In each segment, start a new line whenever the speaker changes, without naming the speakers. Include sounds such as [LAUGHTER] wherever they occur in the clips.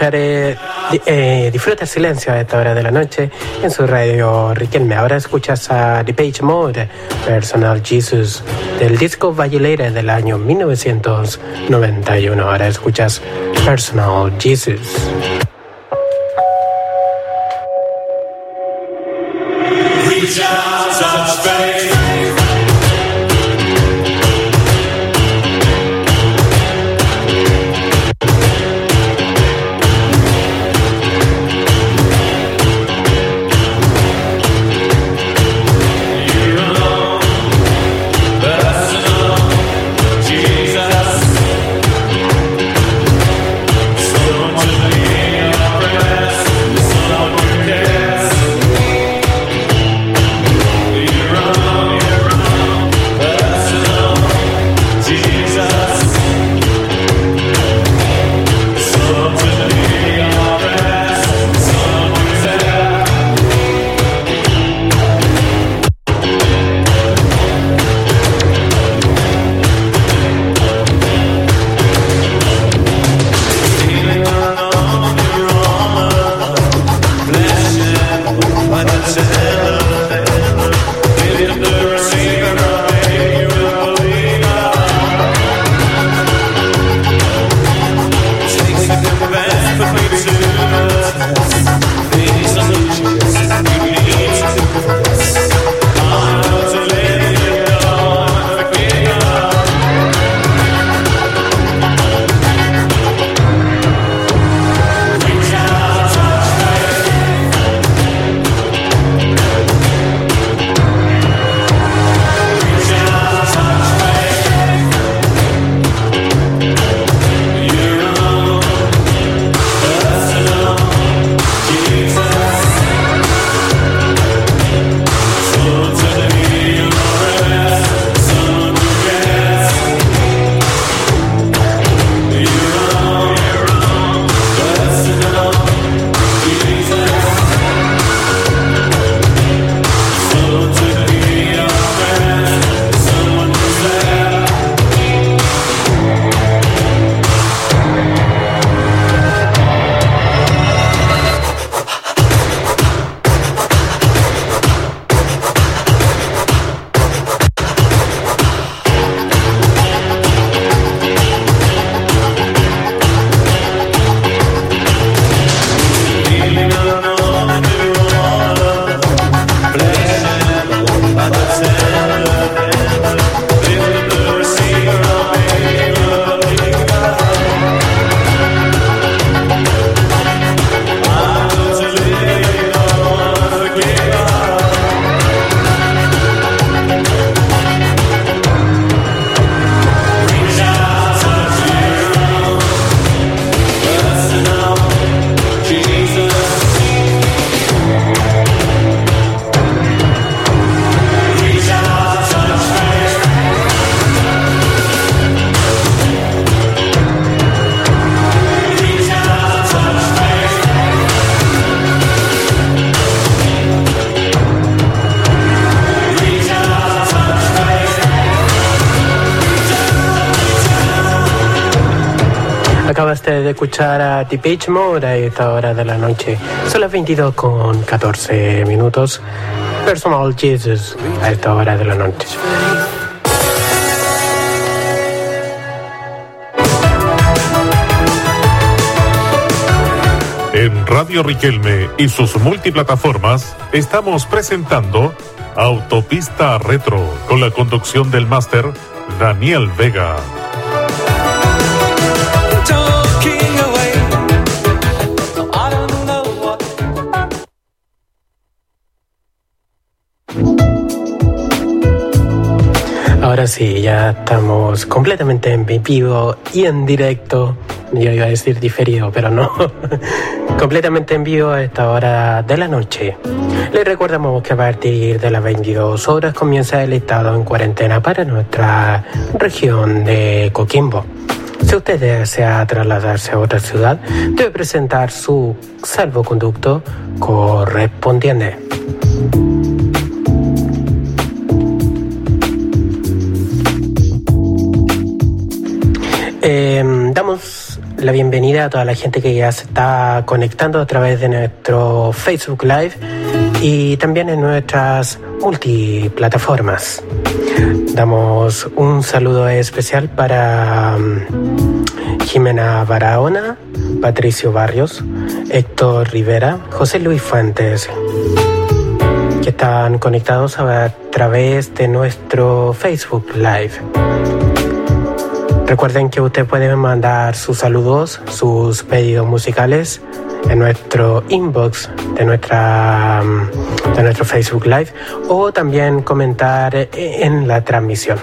Eh, eh, Disfruta el silencio a esta hora de la noche en su radio Riquelme. Ahora escuchas a The Page Mode, Personal Jesus, del disco Valleira del año 1991. Ahora escuchas Personal Jesus. Escuchar a Depeche Mode a esta hora de la noche. Son las 22 con 14 minutos. Personal Jesus a esta hora de la noche.
En Radio Riquelme y sus multiplataformas estamos presentando Autopista Retro con la conducción del máster Daniel Vega.
Sí, ya estamos completamente en vivo y en directo. Yo iba a decir diferido, pero no. [LAUGHS] completamente en vivo a esta hora de la noche. Les recordamos que a partir de las 22 horas comienza el estado en cuarentena para nuestra región de Coquimbo. Si usted desea trasladarse a otra ciudad, debe presentar su salvoconducto correspondiente. Eh, damos la bienvenida a toda la gente que ya se está conectando a través de nuestro Facebook Live y también en nuestras multiplataformas. Damos un saludo especial para mm, Jimena Barahona, Patricio Barrios, Héctor Rivera, José Luis Fuentes, que están conectados a través de nuestro Facebook Live. Recuerden que usted puede mandar sus saludos, sus pedidos musicales en nuestro inbox de, nuestra, mm, de nuestro Facebook Live o también comentar en la transmisión.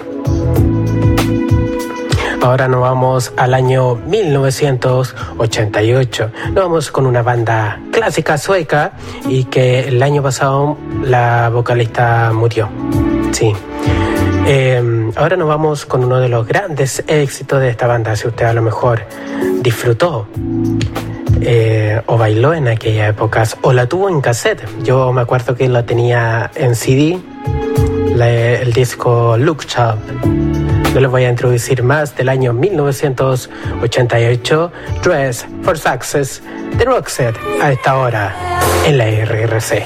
Ahora nos vamos al año 1988. Nos vamos con una banda clásica sueca y que el año pasado la vocalista murió. Sí. Eh, ahora nos vamos con uno de los grandes éxitos de esta banda. Si usted a lo mejor disfrutó eh, o bailó en aquellas épocas o la tuvo en cassette. Yo me acuerdo que la tenía en CD, el disco Look Shop. No les voy a introducir más del año 1988, Dress for Success de Roxette a esta hora en la RRC.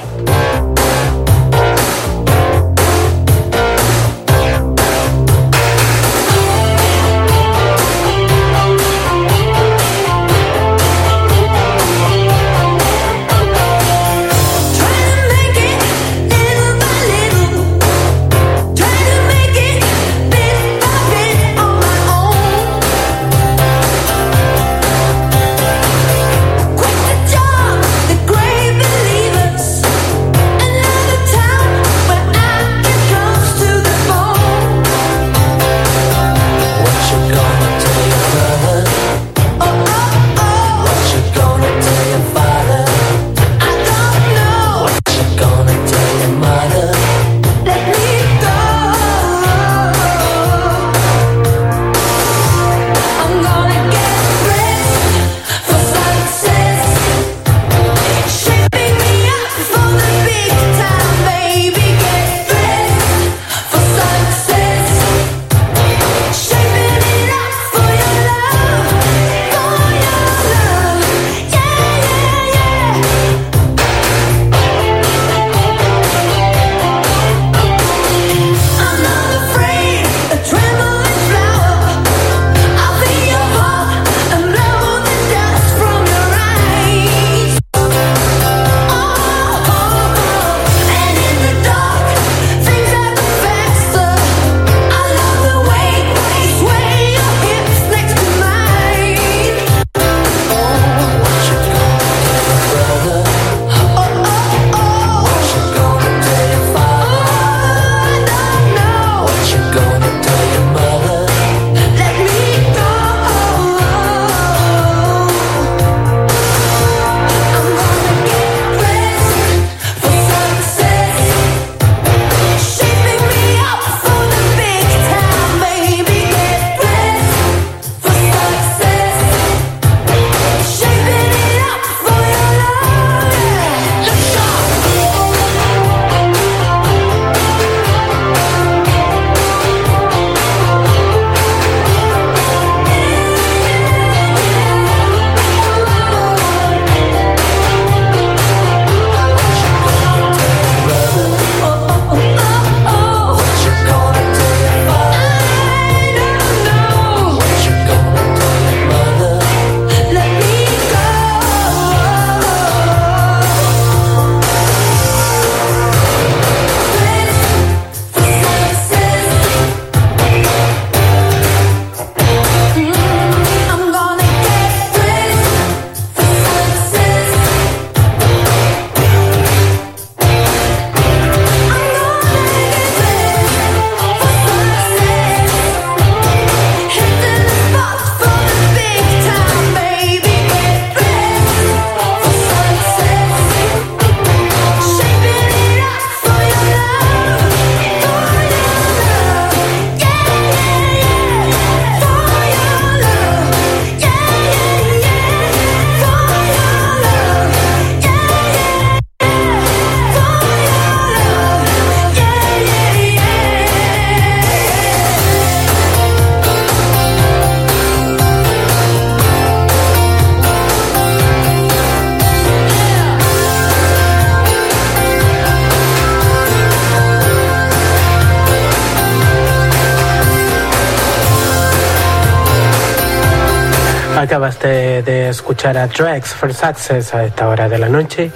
Acabaste de escuchar a Drex for Success a esta hora de la noche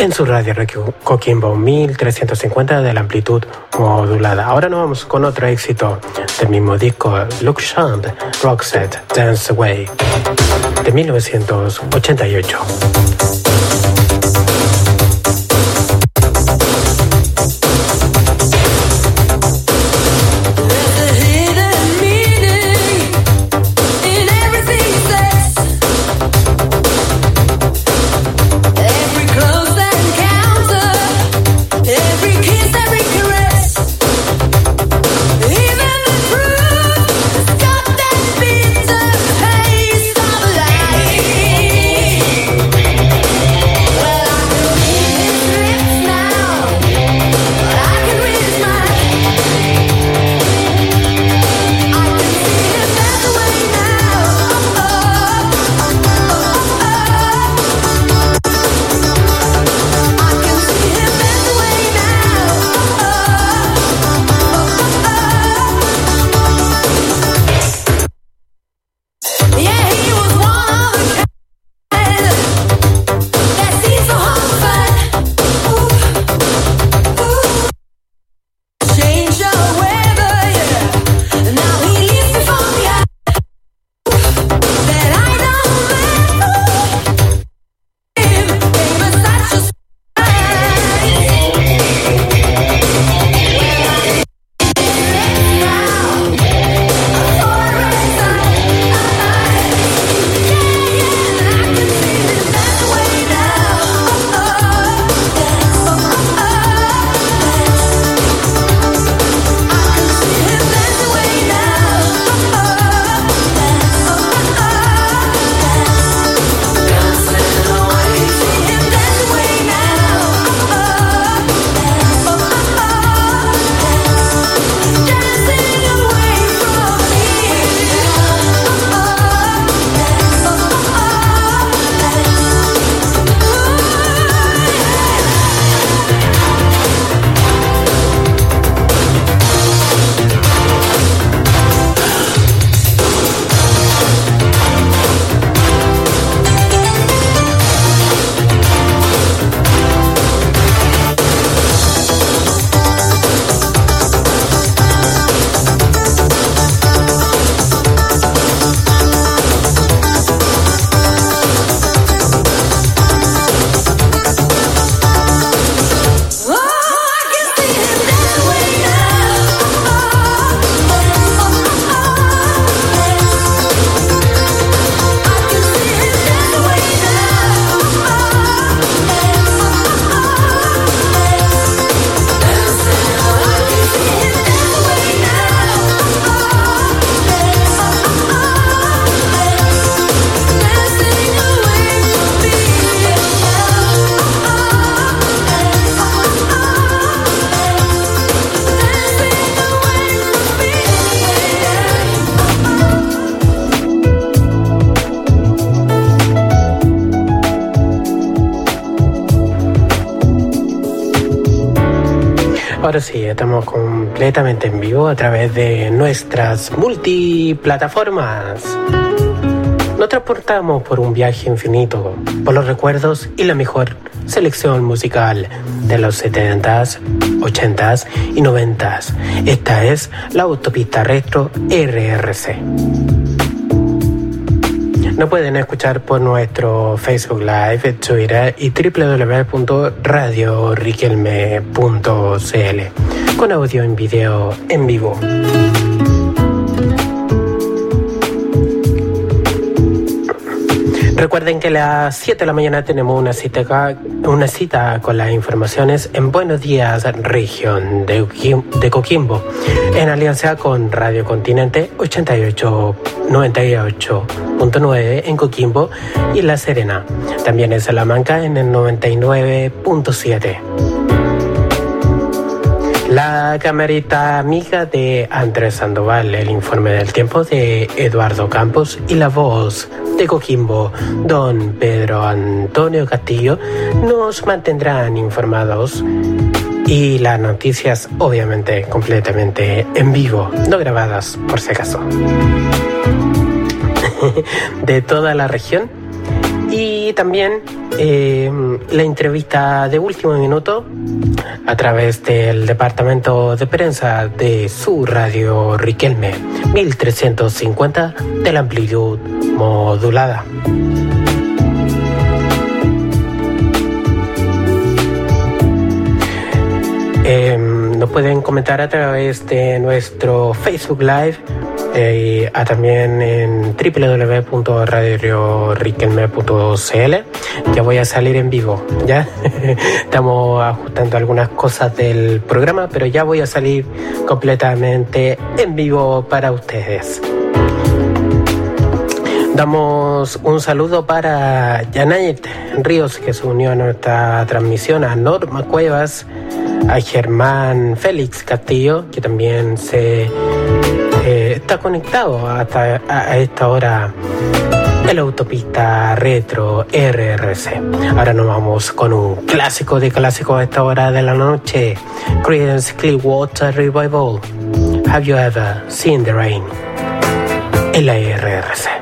en su radio Coquimbo 1350 de la amplitud modulada. Ahora nos vamos con otro éxito del mismo disco, Luke Champ, Roxette, Dance Away, de 1988. Ahora sí, estamos completamente en vivo a través de nuestras multiplataformas. Nos transportamos por un viaje infinito, por los recuerdos y la mejor selección musical de los 70s, 80s y 90s. Esta es la autopista retro RRC. Nos pueden escuchar por nuestro Facebook Live, Twitter y www.radioriquelme.cl con audio en video en vivo. Recuerden que a las 7 de la mañana tenemos una cita, una cita con las informaciones en Buenos Días, región de, de Coquimbo, en alianza con Radio Continente 8898.9 en Coquimbo y La Serena. También en Salamanca en el 99.7. La camarita amiga de Andrés Sandoval, el informe del tiempo de Eduardo Campos y la voz de Coquimbo, don Pedro Antonio Castillo, nos mantendrán informados y las noticias obviamente completamente en vivo, no grabadas por si acaso. [LAUGHS] de toda la región. Y también eh, la entrevista de último minuto a través del departamento de prensa de su radio Riquelme 1350 de la amplitud modulada. Eh, nos pueden comentar a través de nuestro Facebook Live eh, también en www.radioriquelme.cl. Ya voy a salir en vivo, ¿ya? [LAUGHS] Estamos ajustando algunas cosas del programa, pero ya voy a salir completamente en vivo para ustedes. Damos un saludo para Janet Ríos, que se unió a nuestra transmisión, a Norma Cuevas, a Germán Félix Castillo, que también se eh, está conectado hasta a esta hora en la autopista retro RRC. Ahora nos vamos con un clásico de clásicos a esta hora de la noche. Creedence Clearwater Revival. Have you ever seen the rain? En la RRC.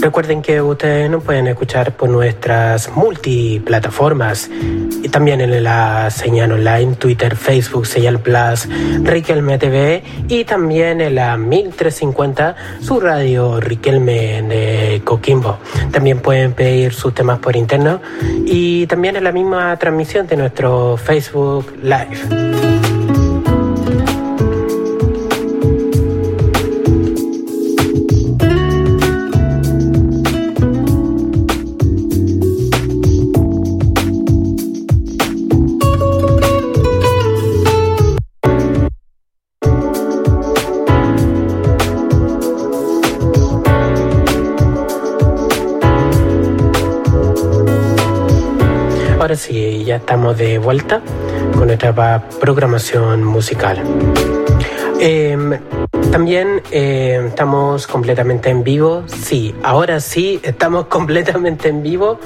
Recuerden que ustedes nos pueden escuchar por nuestras multiplataformas y también en la señal online, Twitter, Facebook, Señal Plus, Riquelme TV y también en la 1350, su radio Riquelme de Coquimbo. También pueden pedir sus temas por interno y también en la misma transmisión de nuestro Facebook Live. De vuelta con nuestra programación musical. Em, también eh, estamos completamente en vivo. Sí, ahora sí estamos [LAUGHS] completamente en vivo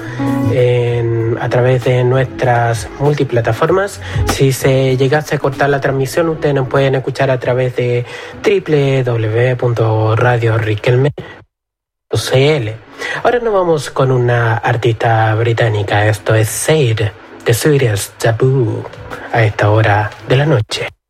a través de nuestras multiplataformas. Si se llegase a cortar la transmisión, ustedes nos pueden escuchar a través de www.radioriquelme.cl. Ahora nos vamos con una artista británica. Esto es Sade de Serious Taboo a esta hora de la noche.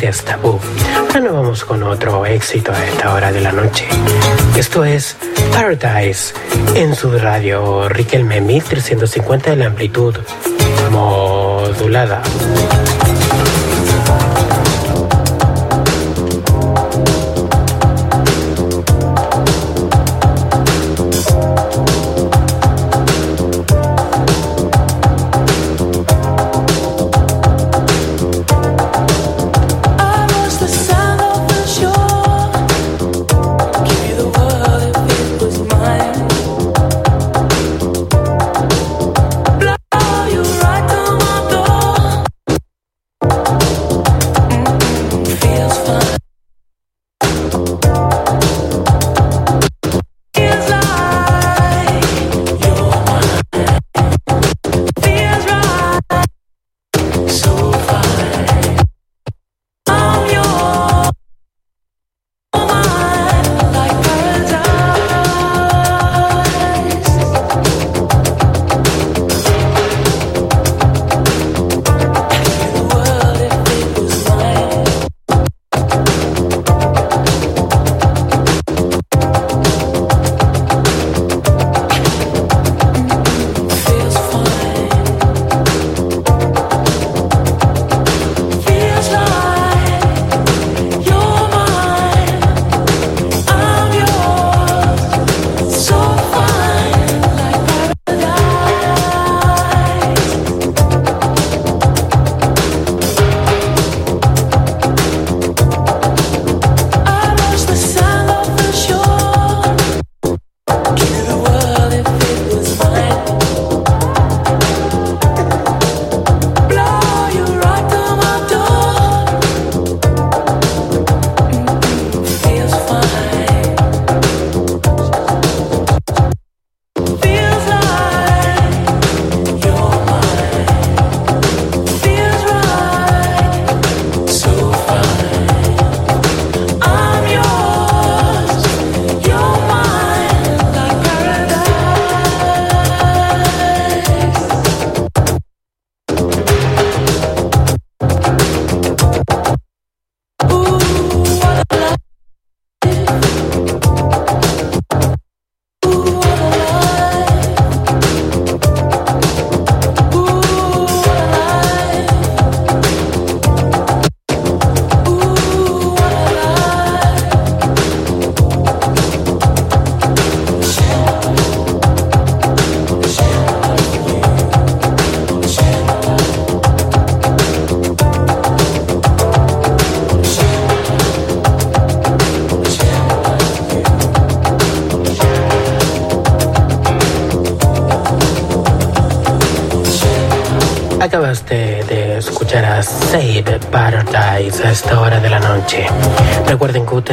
Sweet Taboo. Ahora vamos con otro éxito a esta hora de la noche. Esto es Paradise en su radio Riquelme 1350 de la amplitud modulada.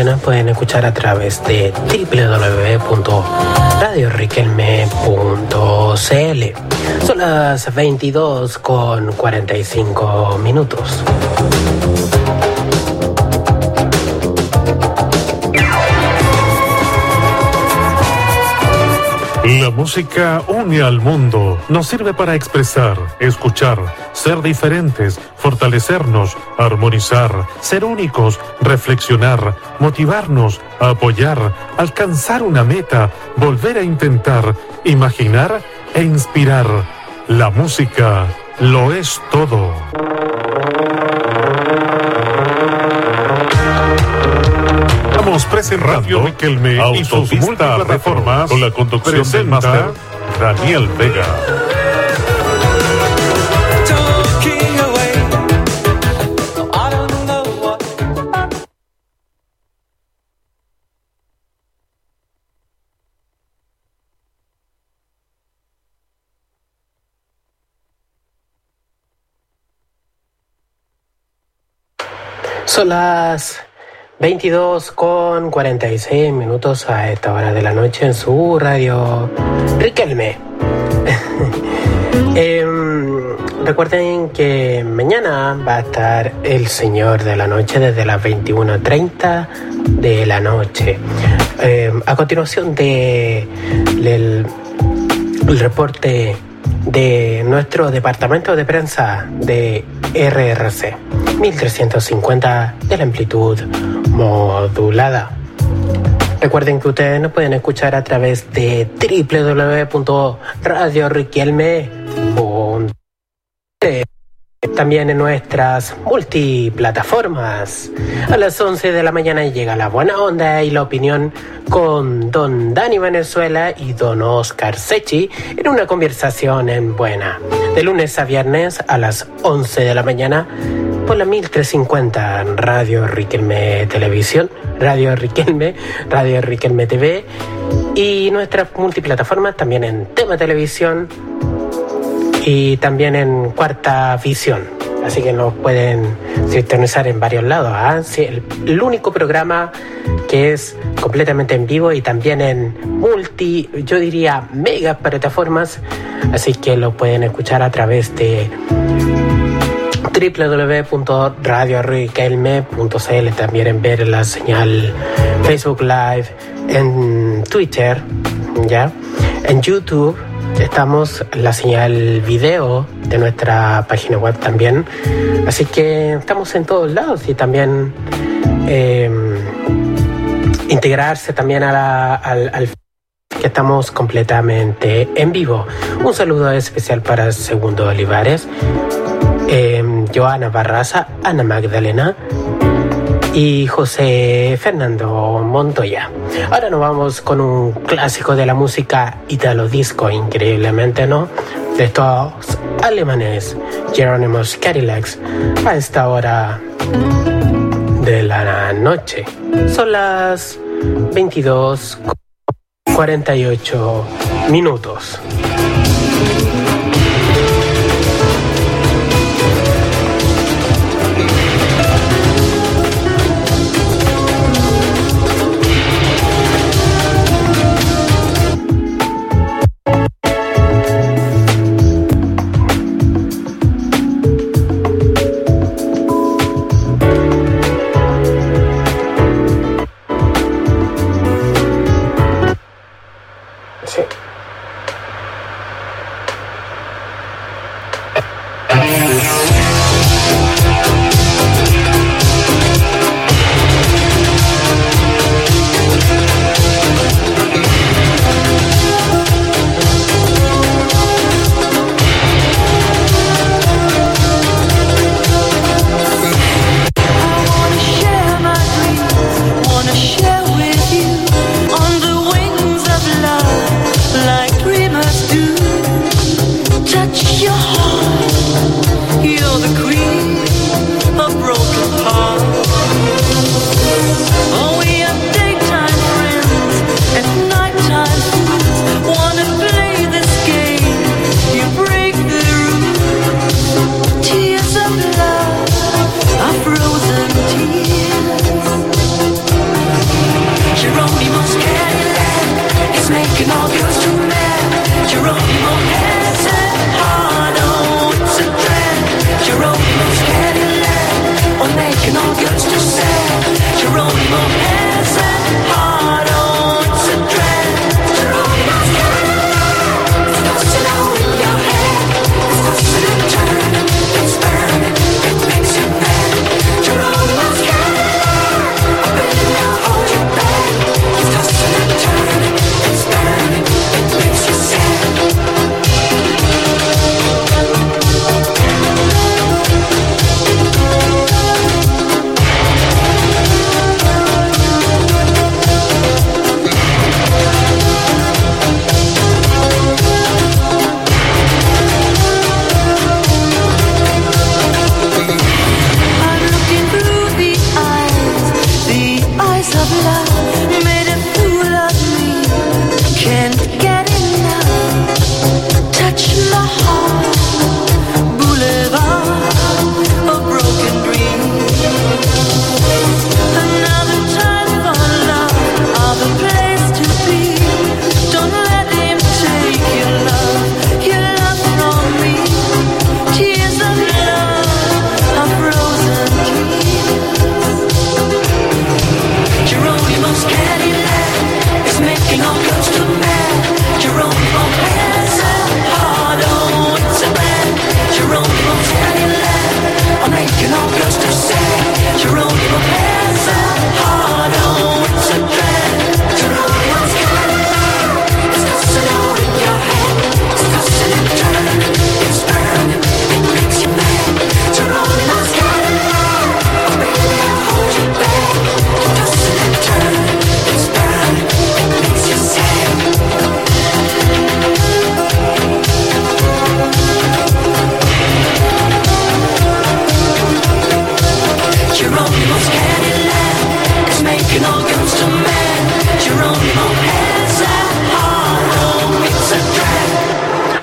Nos pueden escuchar a través de www.radioriquelme.cl. Son las 22 con 45 minutos.
La música une al mundo, nos sirve para expresar, escuchar, ser diferentes, fortalecernos, armonizar, ser únicos, reflexionar, motivarnos, apoyar, alcanzar una meta, volver a intentar, imaginar e inspirar. La música lo es todo. Estamos presentando Riquelme y sus múltiples reformas con la conducción del máster Daniel Vega.
Son las 22 con 46 minutos a esta hora de la noche en su radio Riquelme. [LAUGHS] Em, recuerden que mañana va a estar el Señor de la Noche desde las 21.30 de la noche. Em, a continuación de, del el reporte
de nuestro departamento de prensa de RRC, 1350 de la amplitud modulada. Recuerden que ustedes nos pueden escuchar a través de www.radioriquelme.com también en nuestras multiplataformas. A las 11 de la mañana llega la buena onda y la opinión con don Dani Venezuela y don Oscar Sechi en una conversación en buena. De lunes a viernes a las 11 de la mañana por la 1350 Radio Riquelme Televisión, Radio Riquelme, Radio Riquelme TV y nuestras multiplataformas también en Tema Televisión y también en Cuarta Visión. Así que nos pueden sintonizar en varios lados. ¿ah? el, único programa que es completamente en vivo y también en multi, yo diría mega plataformas. Así que lo pueden escuchar a través de www.radioriquelme.cl también en ver la señal Facebook Live en Twitter ya en YouTube Estamos en la señal video de nuestra página web también. Así que estamos en todos lados y también em, integrarse también al, que estamos completamente en vivo. Un saludo especial para Segundo Olivares, eh, Joana Barraza, Ana Magdalena y José Fernando Montoya. Ahora nos vamos con un clásico de la música italo disco, increíblemente, ¿no? De estos alemanes, Jerónimos Cadillacs, a esta hora de la noche. Son las 22.48 minutos.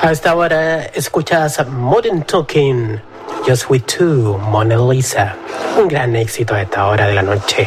A esta hora escuchas Modern Talking, Just With Two, Mona Lisa. Un gran éxito a esta hora de la noche.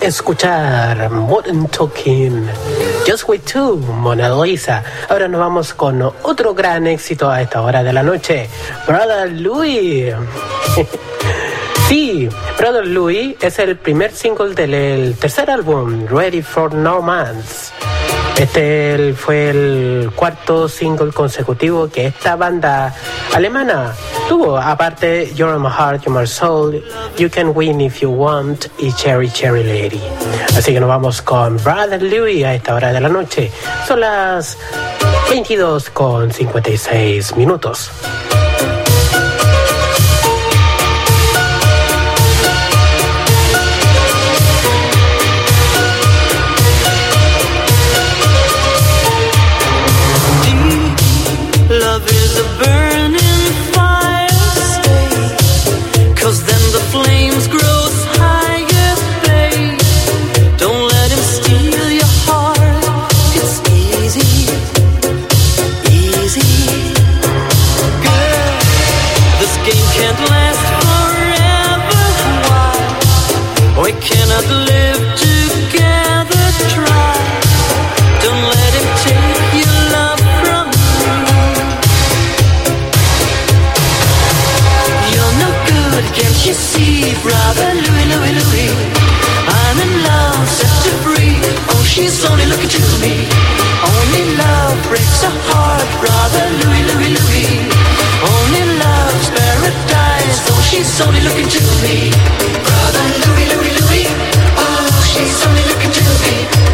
Escuchar Modern Talking, Just Wait Two, Mona Lisa. Ahora nos vamos con otro gran éxito a esta hora de la noche, Brother Louis. [LAUGHS] sí, Brother Louis es el primer single del tercer álbum, Ready for No Man's. Este fue el cuarto single consecutivo que esta banda alemana tuvo, aparte You're My Heart, You're My Soul, You Can Win If You Want y Cherry Cherry Lady. Así que nos vamos con Brother Louis a esta hora de la noche. Son las 22 con 56 minutos. She's only looking to me. Only love breaks a heart, brother Louie, Louie, Louie. Only love's paradise, though she's only looking to me. Brother Louie, Louie, Louie. Oh, she's only looking to me.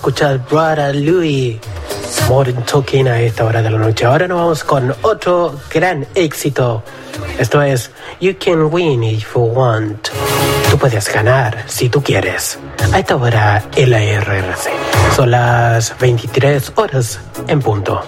escuchar Brother Louis Morning Talking a esta hora de la noche. Ahora nos vamos con otro gran éxito. Esto es You Can Win If You Want. Tú puedes ganar si tú quieres. A esta hora en la RRC. Son las 23 horas en punto.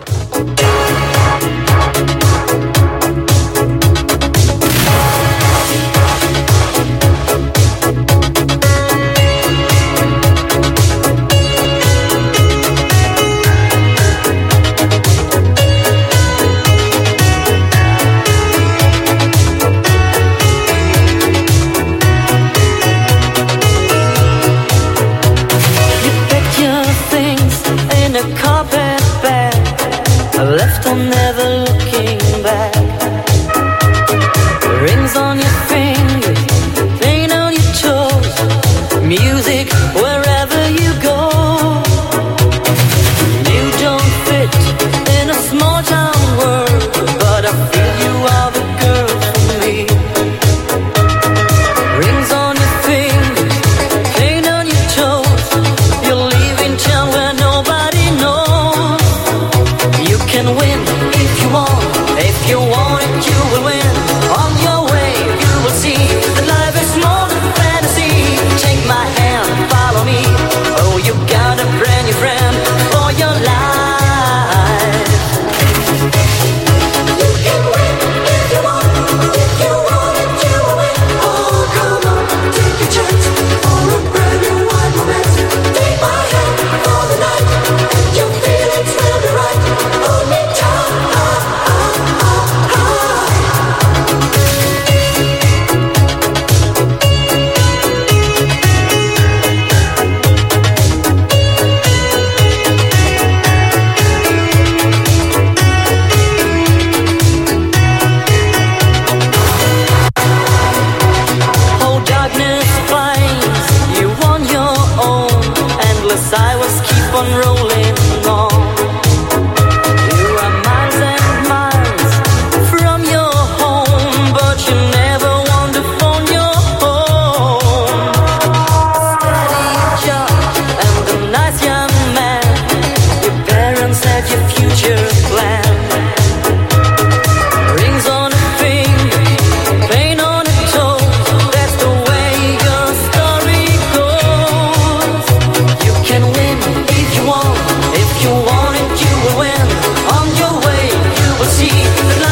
così per la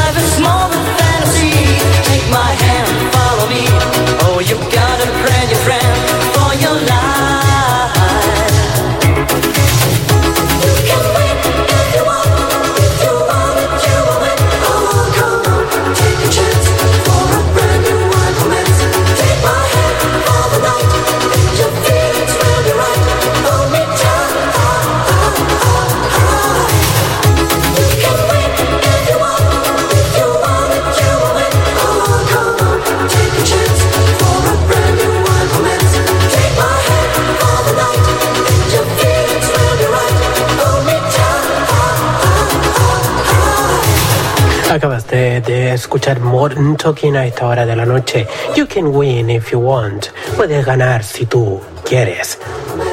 escuchar Modern Talking a esta hora de la noche. You can win if you want. Puedes ganar si tú quieres.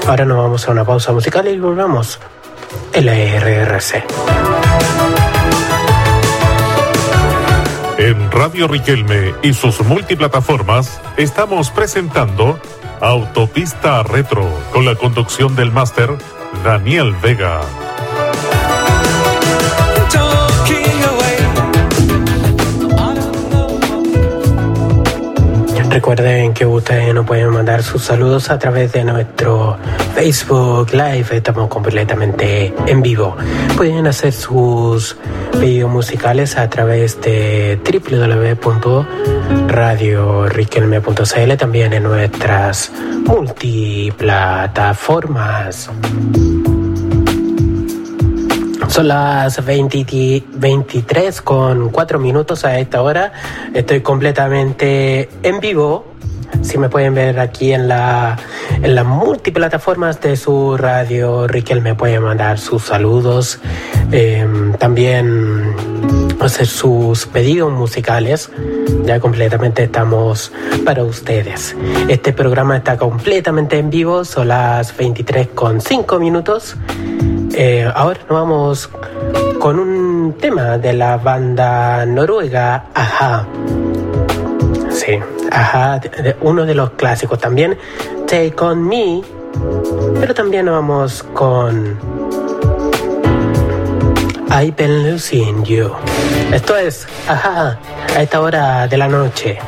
Ahora nos vamos a una pausa musical y volvemos. El RRC.
En Radio Riquelme y sus multiplataformas estamos presentando Autopista Retro con la conducción del máster Daniel Vega.
Recuerden que ustedes nos pueden mandar sus saludos a través de nuestro Facebook Live. Estamos completamente en vivo. Pueden hacer sus videos musicales a través de www.radioriquelme.cl, también en nuestras multiplataformas. Son las 23 con 4 minutos a esta hora. Estoy completamente en vivo. Si me pueden ver aquí en la en las multiplataformas de su radio, Riquel me puede mandar sus saludos, em, también hacer sus pedidos musicales. Ya completamente estamos para ustedes. Este programa está completamente en vivo, son las 23 con 5 minutos. Eh, ahora nos vamos con un tema de la banda noruega Aja. Sí, Aja, uno de los clásicos también, Take On Me, pero también nos vamos con I've Been Losing You. Esto es Aja a esta hora de la noche.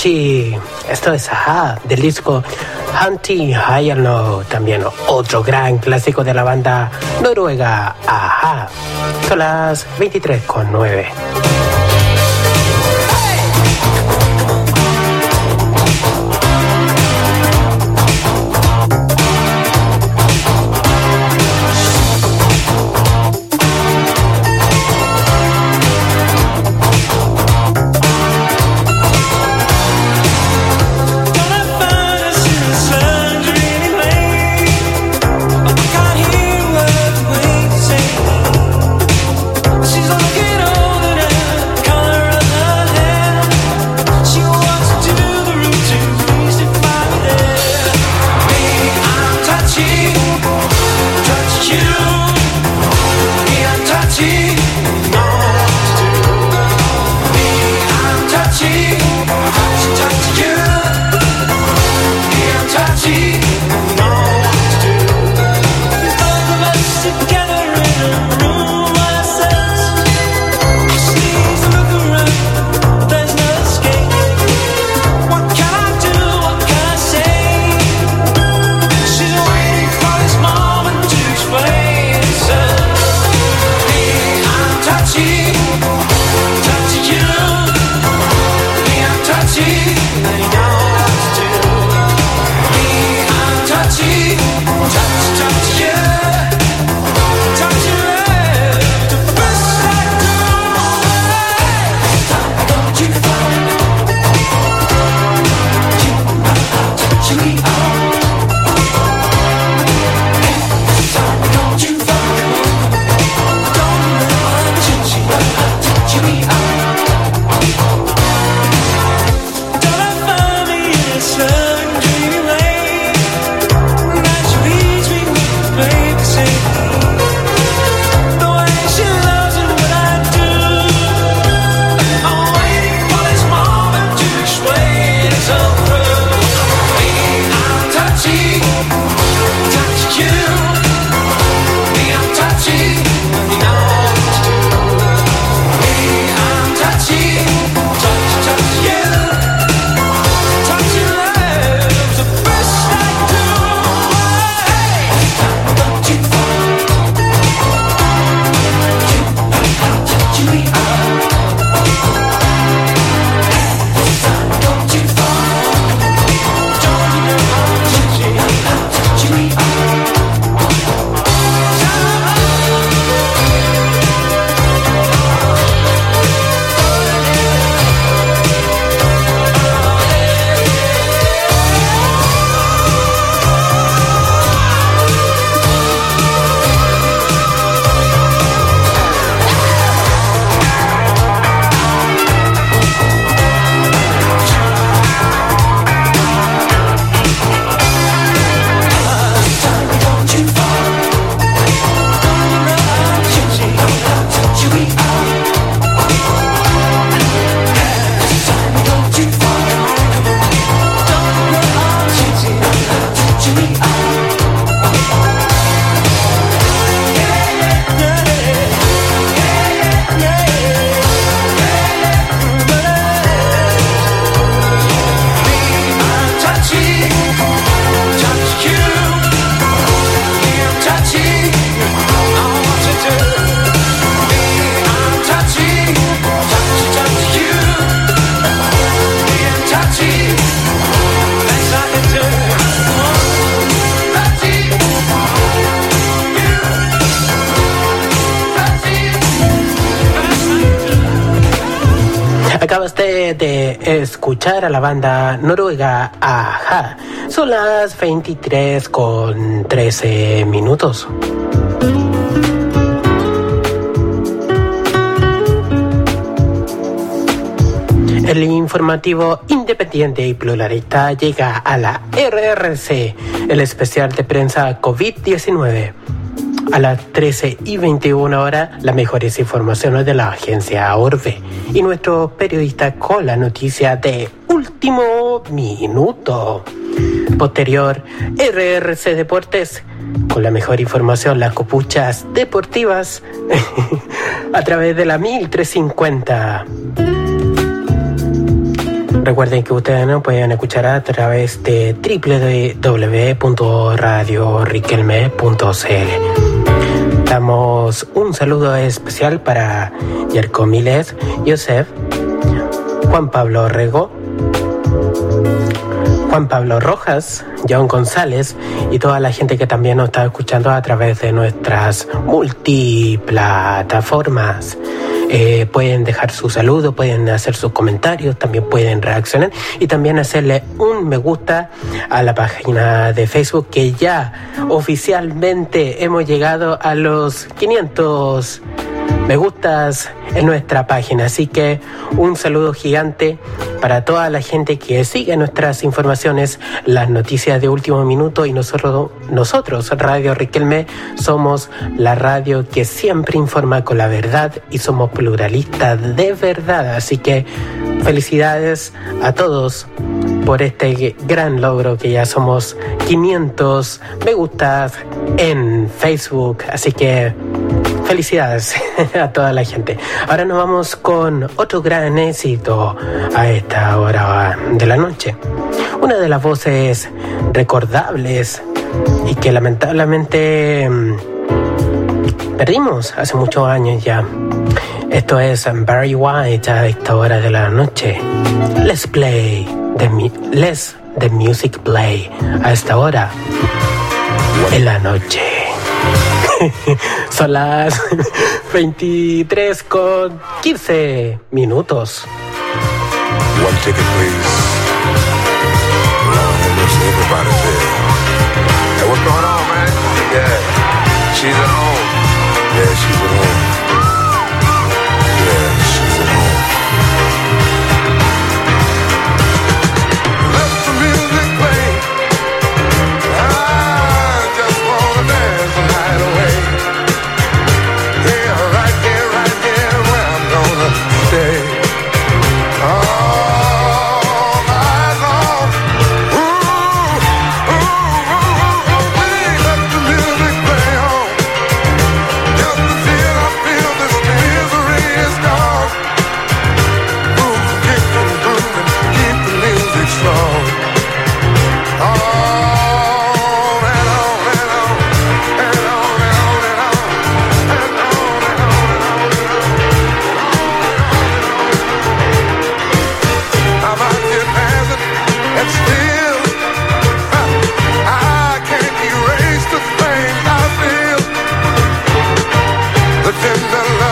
Tachi. Esto es Ajá, del disco Hunting High and Low. También otro gran clásico de la banda noruega Ajá. Son las 23 la banda noruega Aja. Son las 23 con 13 minutos. El informativo independiente y pluralista llega a la RRC, el especial de prensa COVID-19. A las 13 y 21 horas, las mejores informaciones de la agencia Orbe y nuestro periodista con la noticia de último minuto. Posterior, RRC Deportes con la mejor información, las copuchas deportivas [LAUGHS] a través de la 1350.
Recuerden que ustedes nos pueden escuchar a través de www.radioriquelme.cl. Damos un saludo especial para Yerko Miles, Joseph, Juan Pablo Rego, Juan Pablo Rojas, John González y toda la gente que también nos está escuchando a través de nuestras multiplataformas. Eh, pueden dejar su saludo, pueden hacer sus comentarios, también pueden reaccionar y también hacerle un me gusta a la página de Facebook que ya oficialmente hemos llegado a los 500 me gustas en nuestra página. Así que un saludo gigante para toda la gente que sigue nuestras informaciones, las noticias de último minuto y nosotros, nosotros Radio Riquelme, somos la radio que siempre informa con la verdad y somos pluralistas de verdad. Así que felicidades a todos por este gran logro que ya somos 500 me gustas en Facebook. Así que felicidades [LAUGHS] a toda la gente. Ahora nos vamos con otro gran éxito a esta hora de la noche. Una de las voces recordables y que lamentablemente mm, perdimos hace muchos años ya. Esto es Barry White a esta hora de la noche. Let's play the, let's the music play a esta hora en la noche. Son las 23 con 15 minutos.
One ticket, please. She's at home. Yeah, she's at home. But then the love.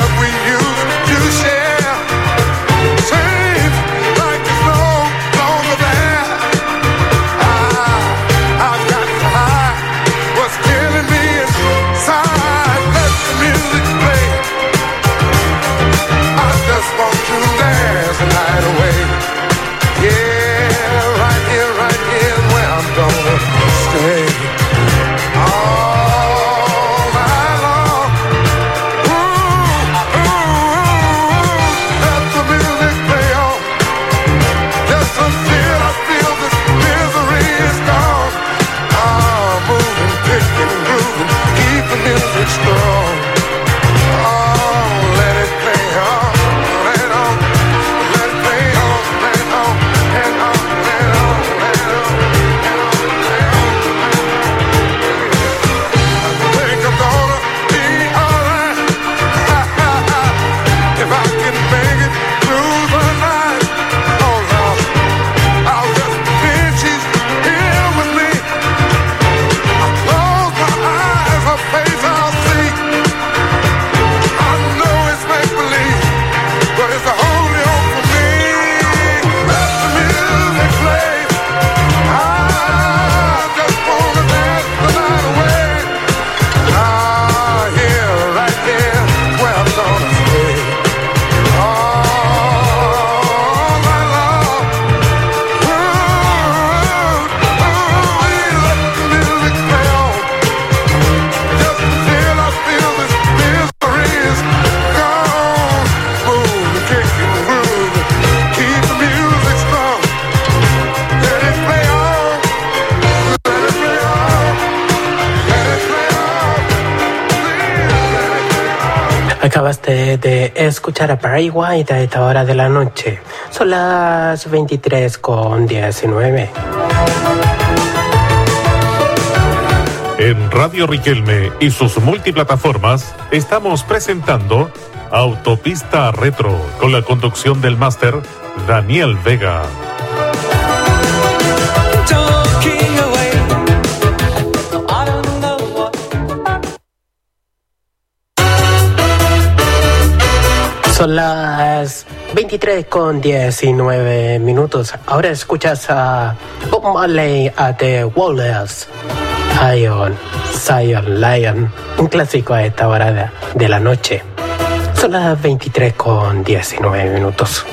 De escuchar a Barry White a esta hora de la noche. Son las 23 con 19.
En Radio Riquelme y sus multiplataformas estamos presentando Autopista Retro con la conducción del máster Daniel Vega.
Son las 23 con 19 minutos. Ahora escuchas a Bob Marley a The Wailers. Zion, Zion Lion. Un clásico a esta hora de, de la noche. Son las 23 con 19 minutos.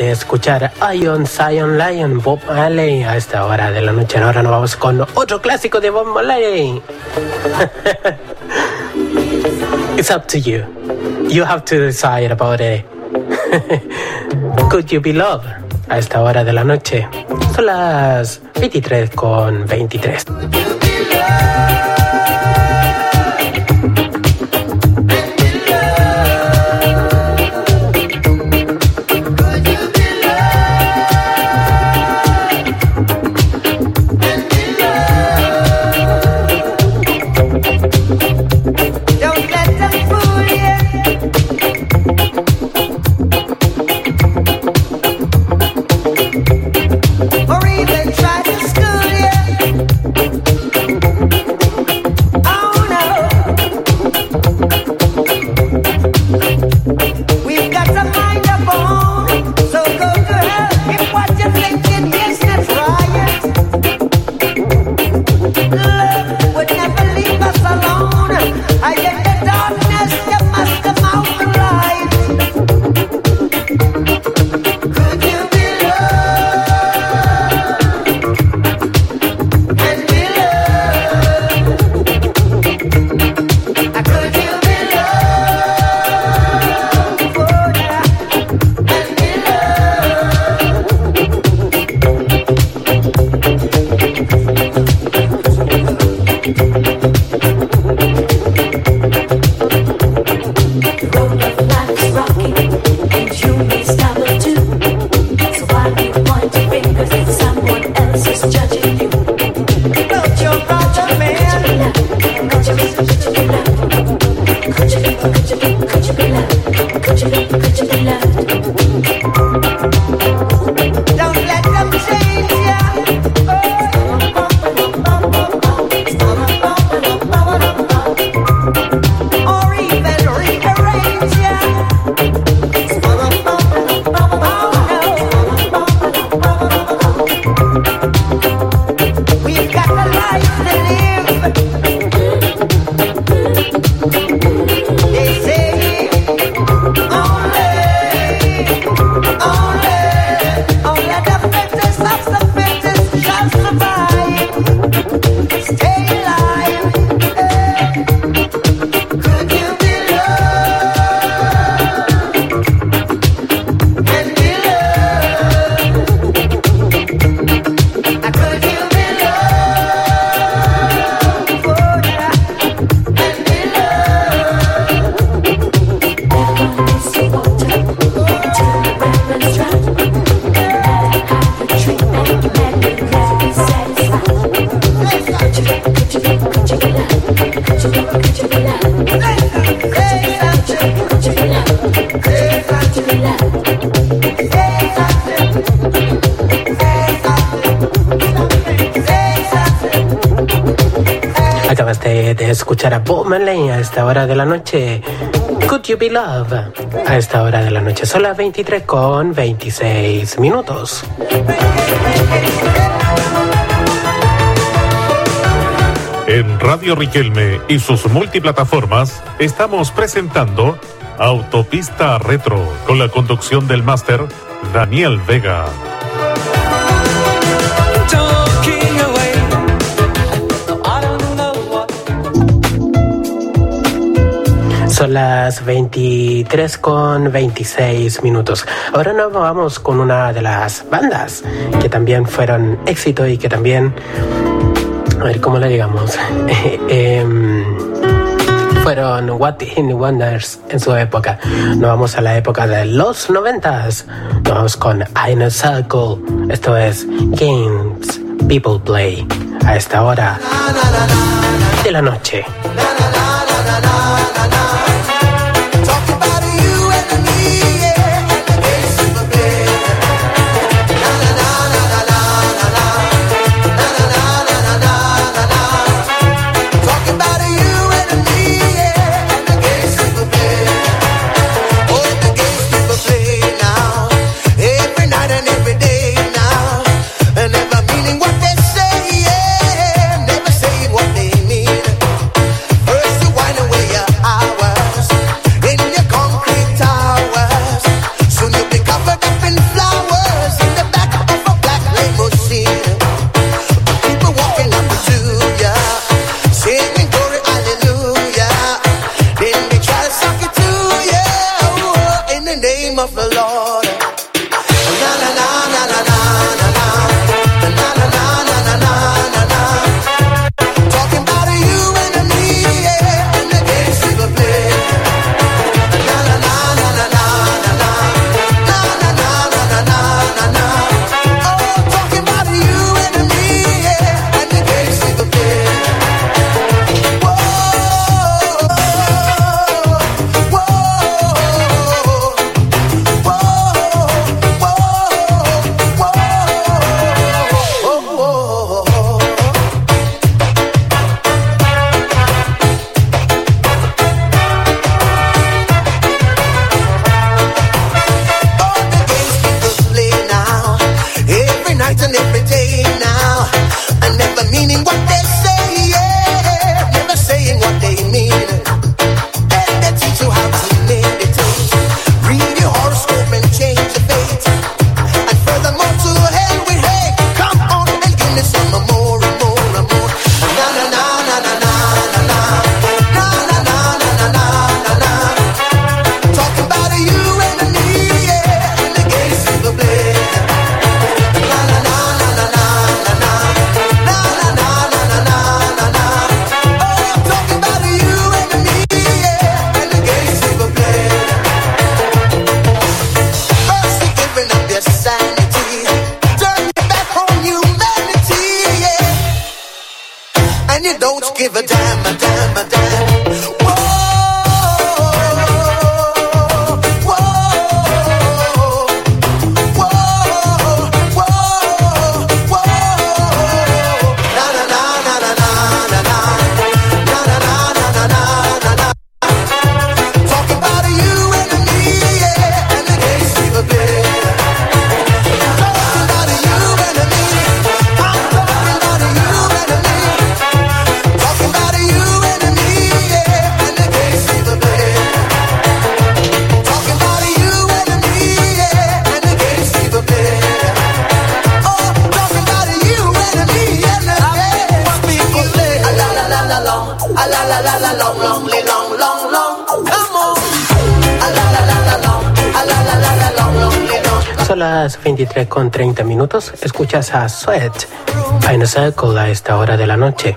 De escuchar Ion Zion Lion Bob Marley a esta hora de la noche. Ahora nos vamos con otro clásico de Bob Marley. [LAUGHS] It's up to you. You have to decide about it. [LAUGHS] Could you be loved? A esta hora de la noche. Son las 23 con 23.
Love a esta hora de la noche. Son las 23 con 26 minutos.
En Radio Riquelme y sus multiplataformas estamos presentando Autopista Retro con la conducción del máster Daniel Vega.
Son las 23 con 26 minutos. Ahora nos vamos con una de las bandas que también fueron éxito y que también... A ver cómo la llegamos. eh, [LAUGHS] eh, fueron What in the Wonders en su época. Nos vamos a la época de los noventas. Nos vamos con In a Circle. Esto es Games People Play. A esta hora de la noche. escuchas a Sweat Final Circle a esta hora de la noche.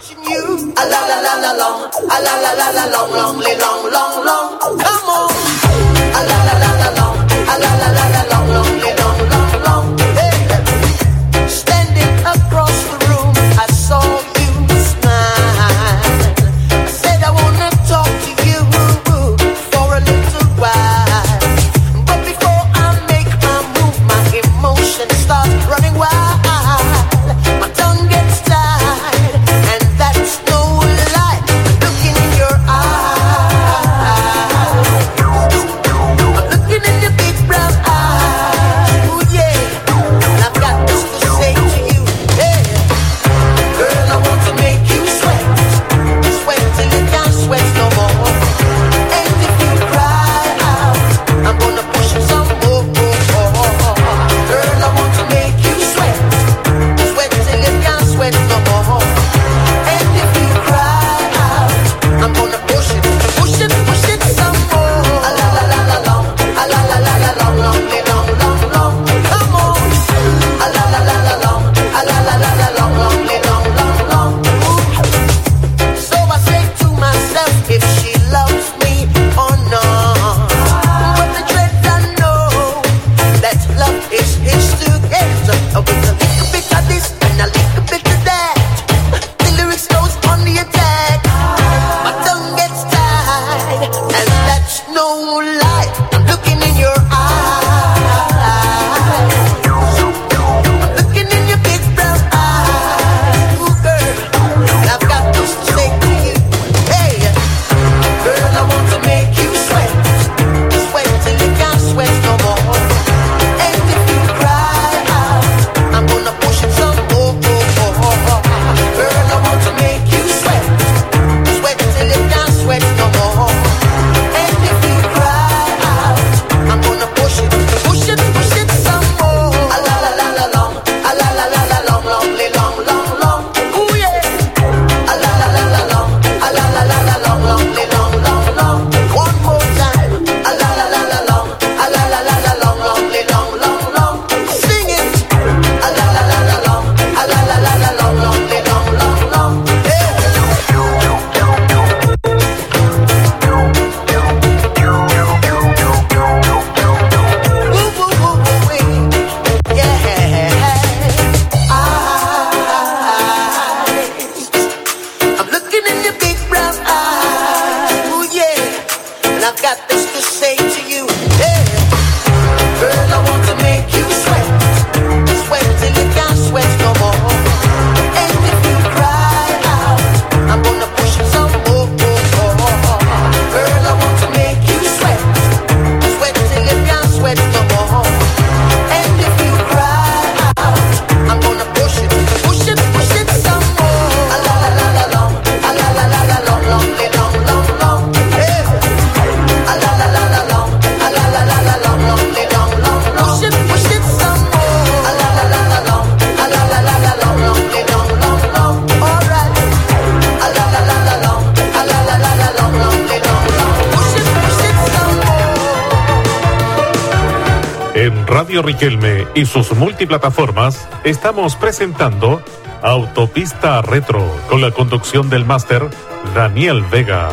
Y sus multiplataformas estamos presentando Autopista Retro con la conducción del máster Daniel Vega.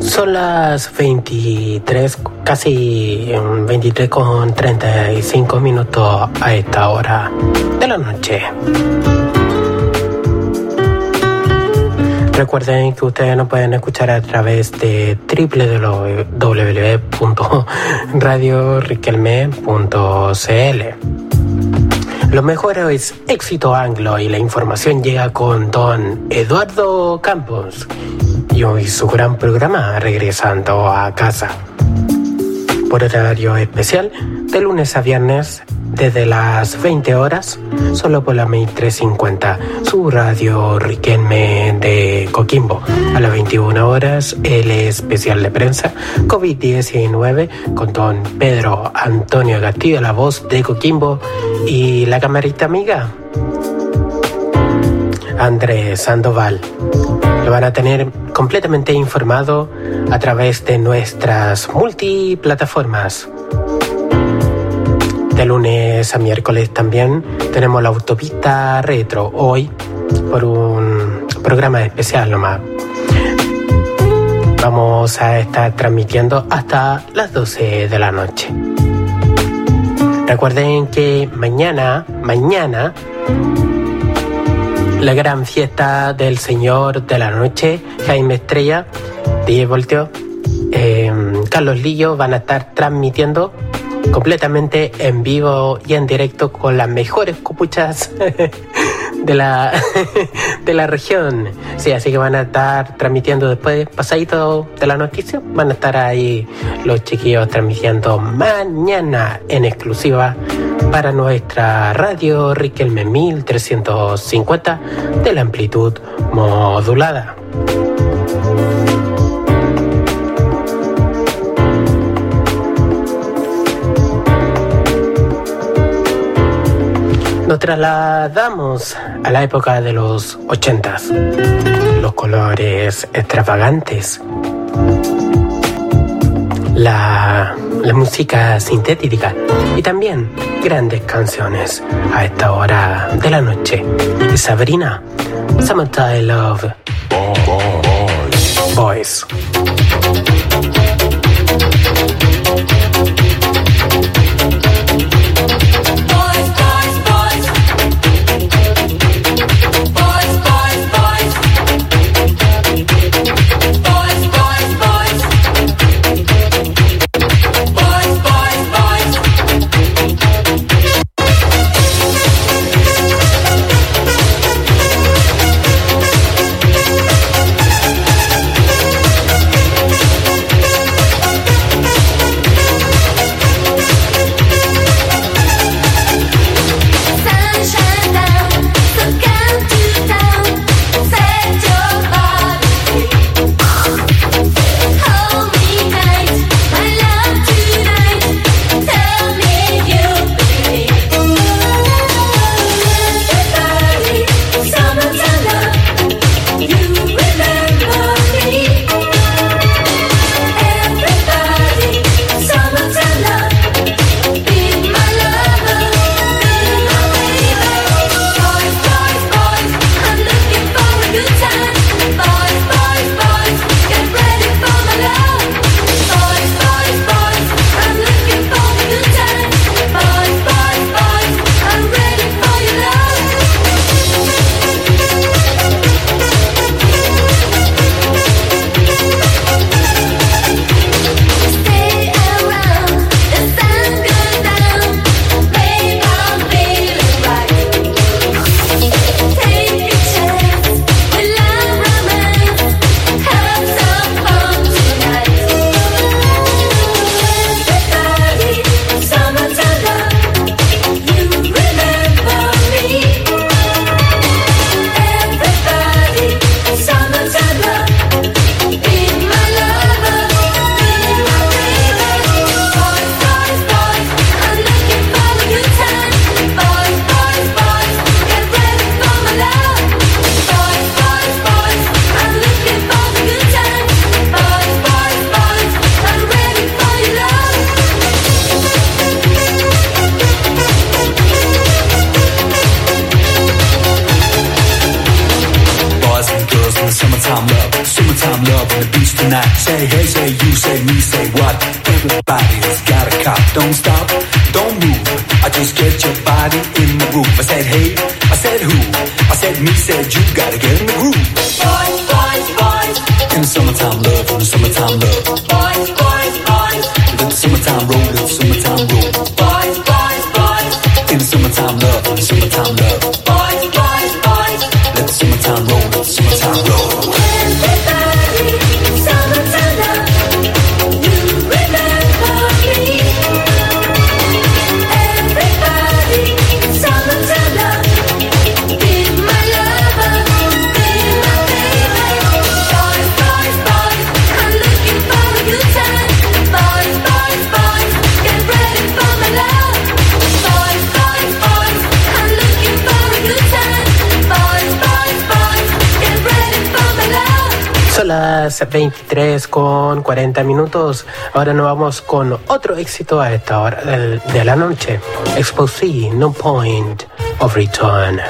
Son las 23, casi mm, 23 con 35 minutos a esta hora de la noche. Recuerden que ustedes nos pueden escuchar a través de www.radioriquelme.cl. Lo mejor es éxito anglo y la información llega con don Eduardo Campos y hoy su gran programa regresando a casa. Por horario especial de lunes a viernes desde las 20 horas solo por la 1350 su radio Riquelme de Coquimbo a las 21 horas el especial de prensa COVID-19 con don Pedro Antonio Castillo la voz de Coquimbo y la camarita amiga Andrés Sandoval. Lo van a tener completamente informado a través de nuestras multiplataformas. De lunes a miércoles también tenemos la autopista retro hoy por un programa especial nomás. Vamos a estar transmitiendo hasta las 12 de la noche. Recuerden que mañana, mañana, la gran fiesta del Señor de la Noche, Jaime Estrella, 10 voltios, eh, Carlos Lillo van a estar transmitiendo completamente en vivo y en directo con las mejores copuchas [LAUGHS] de la [LAUGHS] de la región. Sí, así que van a estar transmitiendo después, pasadito de la noticia, van a estar ahí los chiquillos transmitiendo mañana en exclusiva para nuestra radio Riquelme 1350 de la amplitud modulada. Nos trasladamos a la época de los ochentas. Los colores extravagantes. La, la música sintética y también grandes canciones a esta hora de la noche. Sabrina, Samantha I Love boys,
boys.
23 con 40 minutos. Ahora nos vamos con otro éxito a esta hora de la noche. Exposé No Point of Return.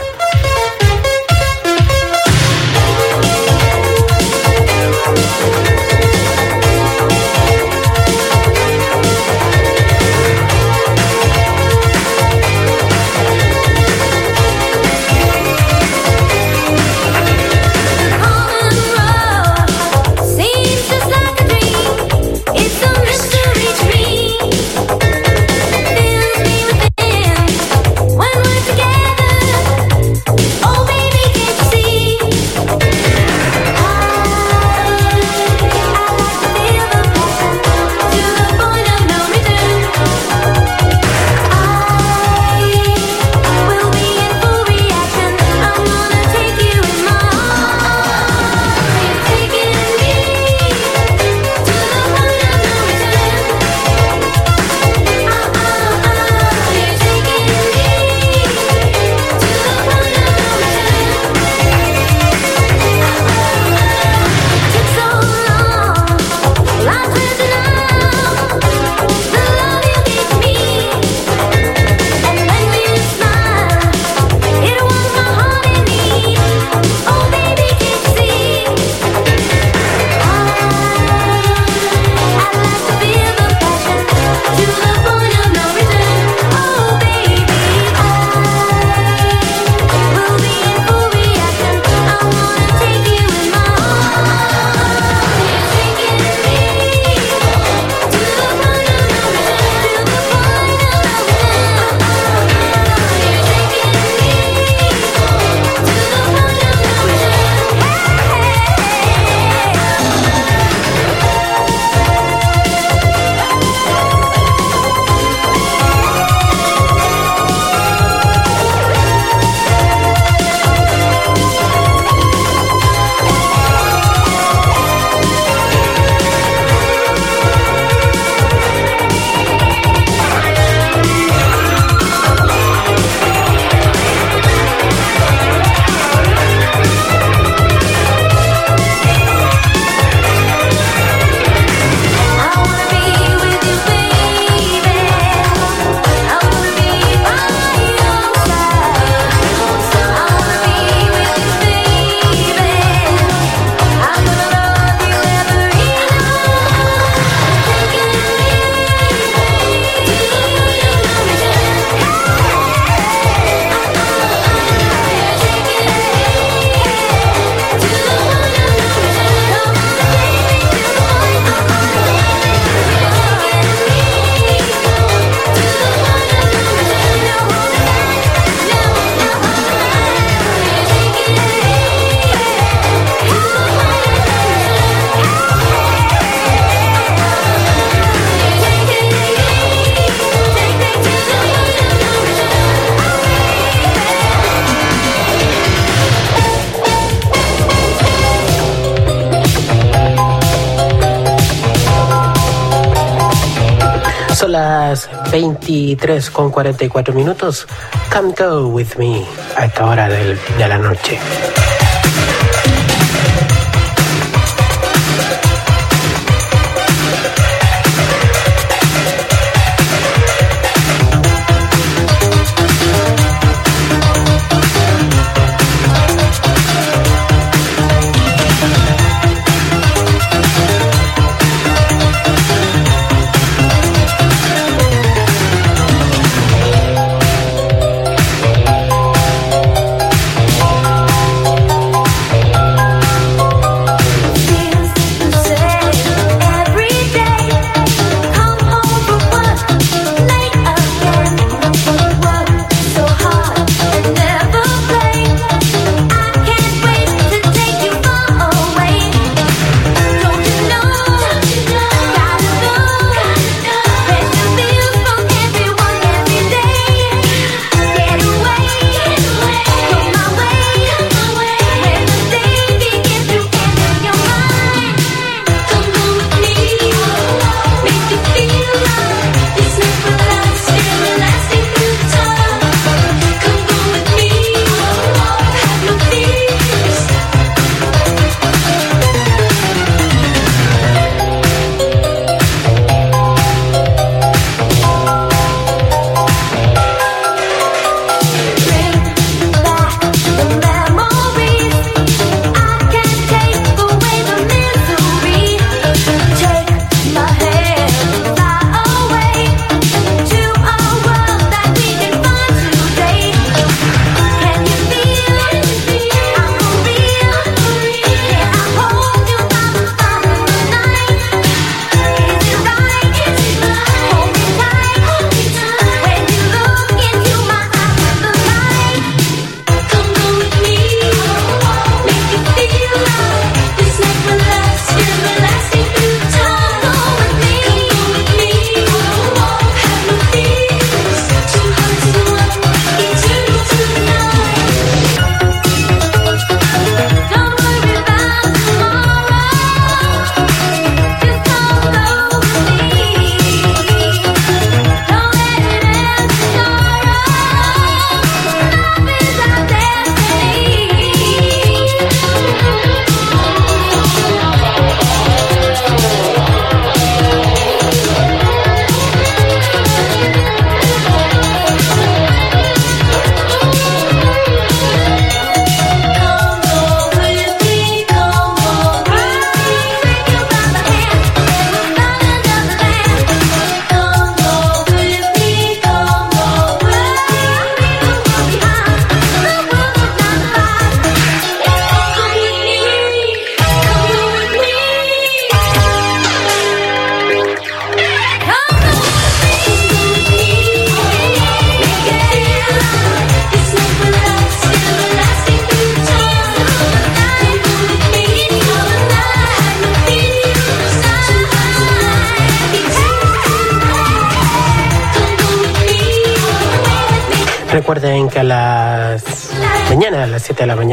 23 con 44 minutos, Come Go With Me, a esta hora del, de la noche.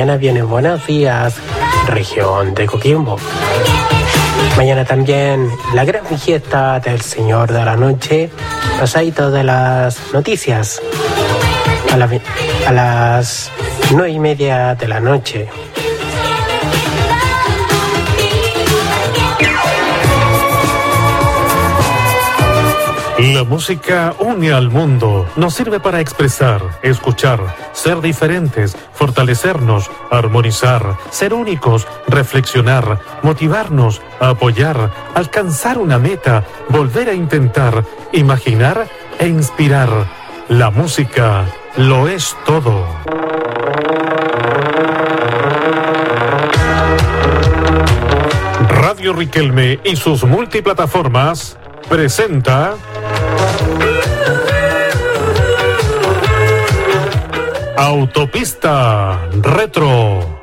Mañana, viene Buenos Días, región de Coquimbo. Mañana también la gran fiesta del Señor de la Noche, pasadito de las noticias, a, la- a las 9 y media de la noche.
La música une al mundo, nos sirve para expresar, escuchar, ser diferentes, fortalecernos, armonizar, ser únicos, reflexionar, motivarnos, apoyar, alcanzar una meta, volver a intentar, imaginar e inspirar. La música lo es todo. Radio Riquelme y sus multiplataformas presenta Autopista Retro.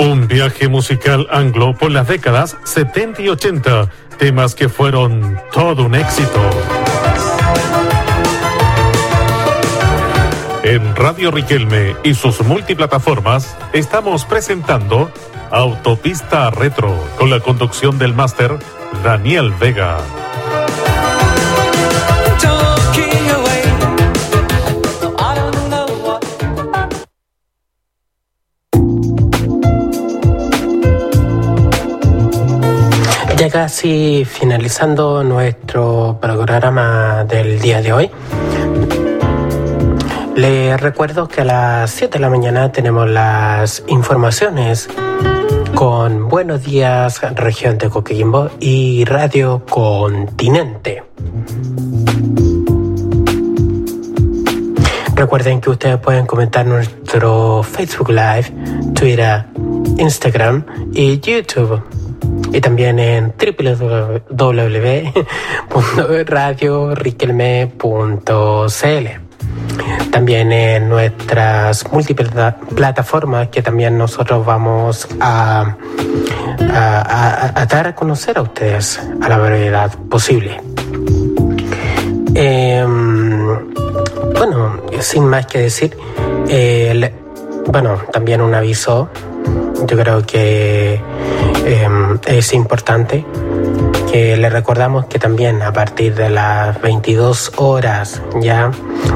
Un viaje musical anglo por las décadas 70 y 80, temas que fueron todo un éxito. En Radio Riquelme y sus multiplataformas estamos presentando Autopista Retro con la conducción del máster Daniel Vega.
Casi finalizando nuestro programa del día de hoy. Les recuerdo que a las 7 de la mañana tenemos las informaciones con Buenos Días, región de Coquimbo y Radio Continente. Recuerden que ustedes pueden comentar nuestro Facebook Live, Twitter, Instagram y YouTube. Y también en www.radioriquelme.cl. También en nuestras múltiples plata- plataformas que también nosotros vamos a, a, dar a conocer a ustedes a la brevedad posible. Em, bueno, sin más que decir, bueno, también un aviso, yo creo que em, es importante que le recordamos que también a partir de las 22 horas ya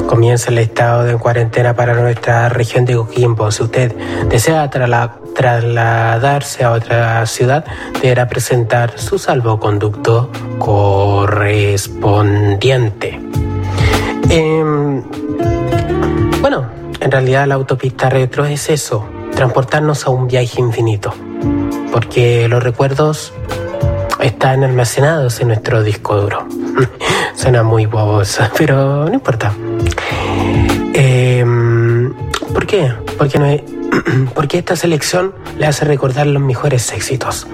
comienza el estado de cuarentena para nuestra región de Coquimbo. Si usted desea trasladarse a otra ciudad, deberá presentar su salvoconducto correspondiente. Em, bueno, en realidad la autopista retro es eso, transportarnos a un viaje infinito, porque los recuerdos están almacenados en nuestro disco duro. [LAUGHS] Suena muy bobosa, pero no importa. Em, ¿Por qué? Porque, [CLEARS THROAT] porque esta selección le hace recordar los mejores éxitos.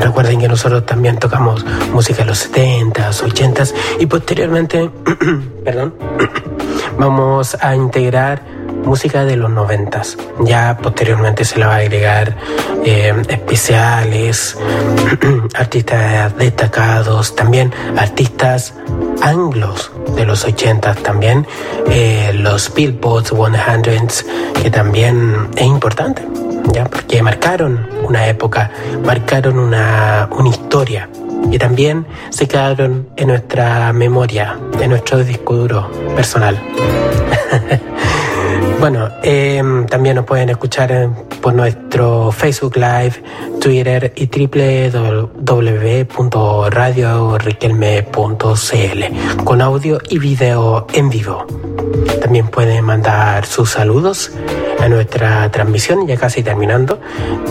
Recuerden que nosotros también tocamos música de los 70s, 80s y posteriormente, [CLEARS THROAT] perdón, [CLEARS THROAT] vamos a integrar música de los 90s. Ya posteriormente se le va a agregar eh, especiales, [CLEARS THROAT] artistas destacados, también artistas anglos de los 80 también, eh, los Billboard 100s, que también es importante, ¿ya? porque marcaron una época, marcaron una, una historia y también se quedaron en nuestra memoria, en nuestro disco duro personal. [LAUGHS] Bueno, em, también nos pueden escuchar por nuestro Facebook Live, Twitter y www.radioriquelme.cl con audio y video en vivo. También pueden mandar sus saludos a nuestra transmisión, ya casi terminando,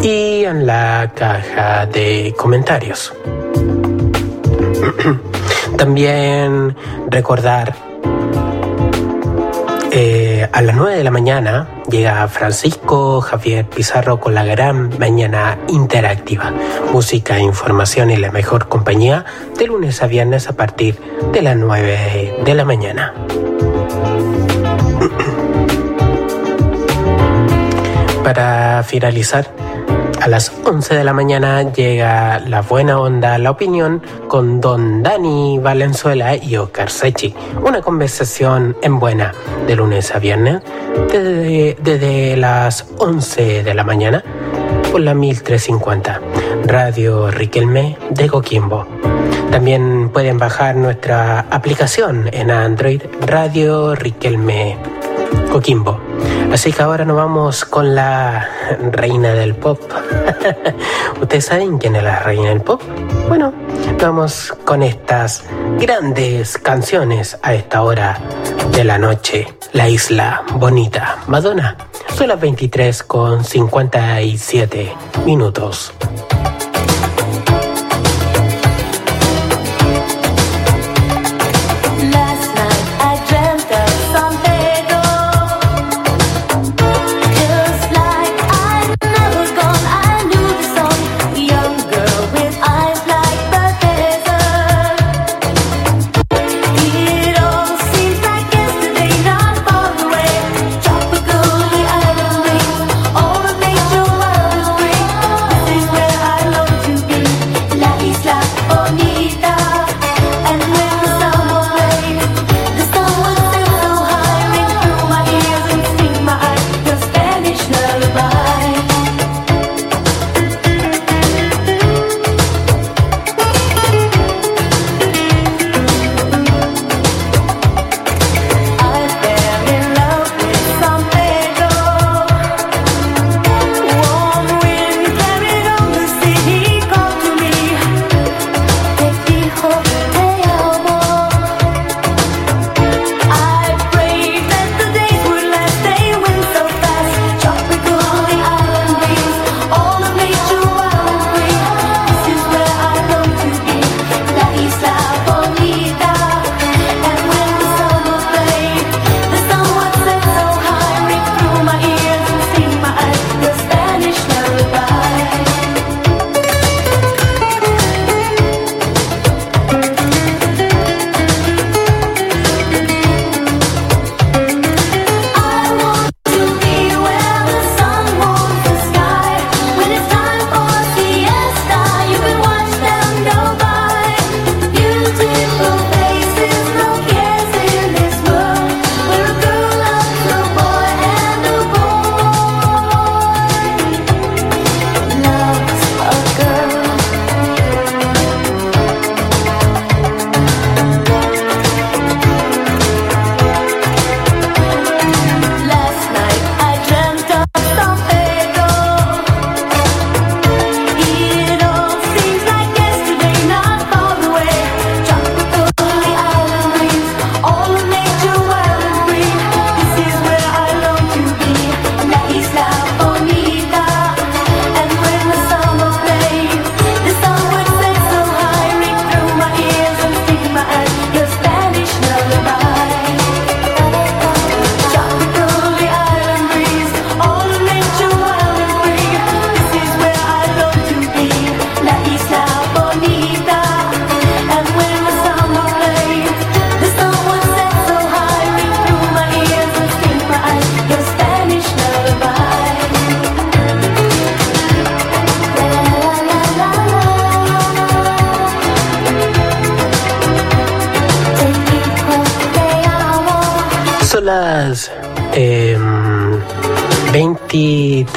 y en la caja de comentarios. [CLEARS THROAT] También recordar a las 9 de la mañana llega Francisco Javier Pizarro con la gran mañana interactiva. Música, información y la mejor compañía de lunes a viernes a partir de las 9 de la mañana. [CLEARS THROAT] Para finalizar,
A las 11 de la mañana llega La Buena Onda, La Opinión con Don Dani Valenzuela y Oscar Sechi. Una conversación en buena de lunes a viernes desde, desde las 11 de la mañana por la 1350. Radio Riquelme de Coquimbo. También pueden bajar nuestra aplicación en Android Radio Riquelme Coquimbo. Así que ahora nos vamos con la reina del pop. [LAUGHS] ¿Ustedes saben quién es la reina del pop? Bueno, vamos con estas grandes canciones a esta hora de la noche. La isla bonita. Madonna. Son las 23 con 57 minutos.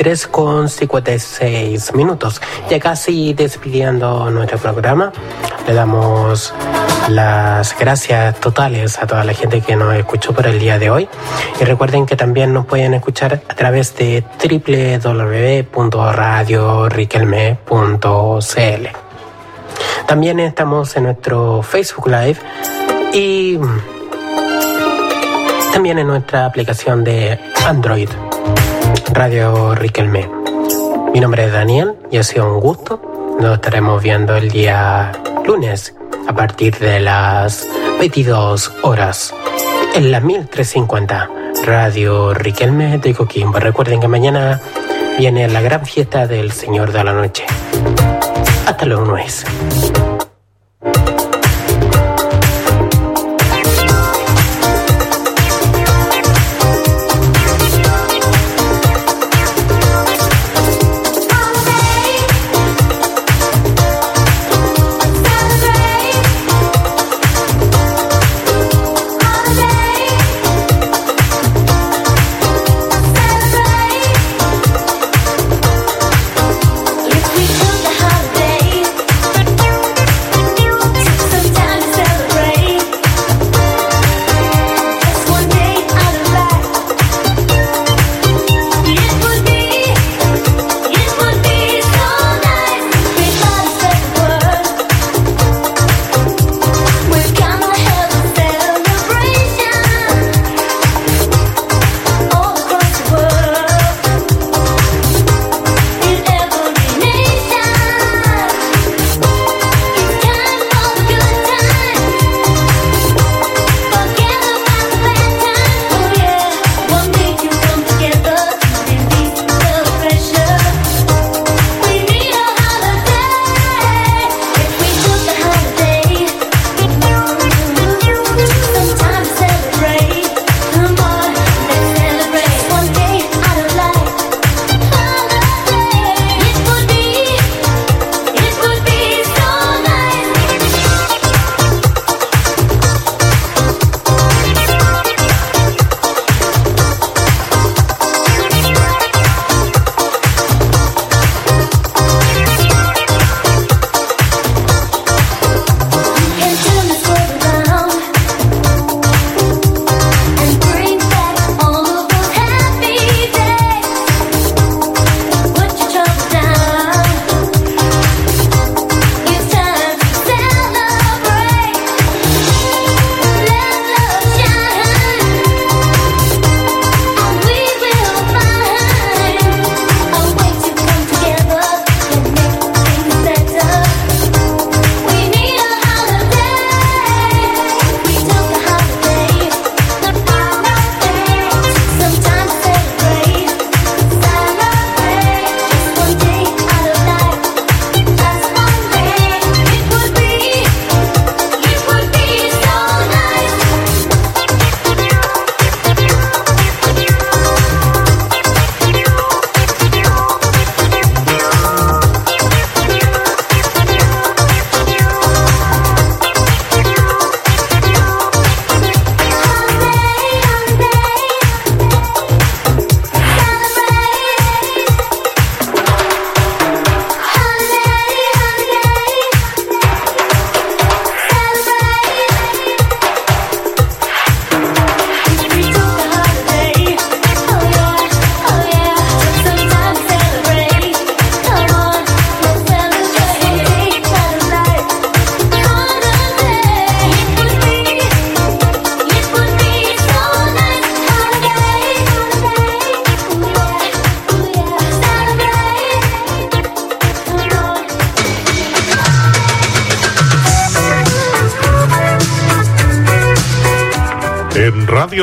23 con 56 minutos. Ya casi despidiendo nuestro programa. Le damos las gracias totales a toda la gente que nos escuchó por el día de hoy. Y recuerden que también nos pueden escuchar a través de www.radioriquelme.cl. También estamos en nuestro Facebook Live y también en nuestra aplicación de Android, Radio Riquelme. Mi nombre es Daniel y ha sido un gusto. Nos estaremos viendo el día lunes a partir de las 22 horas en la 1350 Radio Riquelme de Coquimbo. Recuerden que mañana viene la gran fiesta del Señor de la Noche. Hasta luego, es.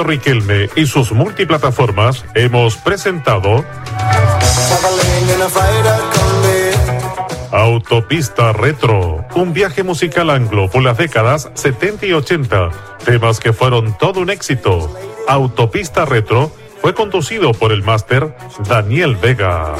Riquelme y sus multiplataformas hemos presentado Autopista Retro, un viaje musical anglo por las décadas 70 y 80, temas que fueron todo un éxito. Autopista Retro fue conducido por el máster Daniel Vega.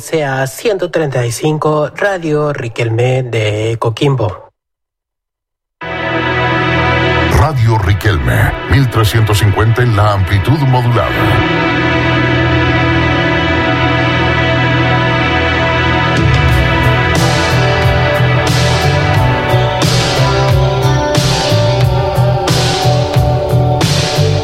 Transmite CA 135 Radio Riquelme de Coquimbo.
Radio Riquelme, 1350 en la amplitud modulada.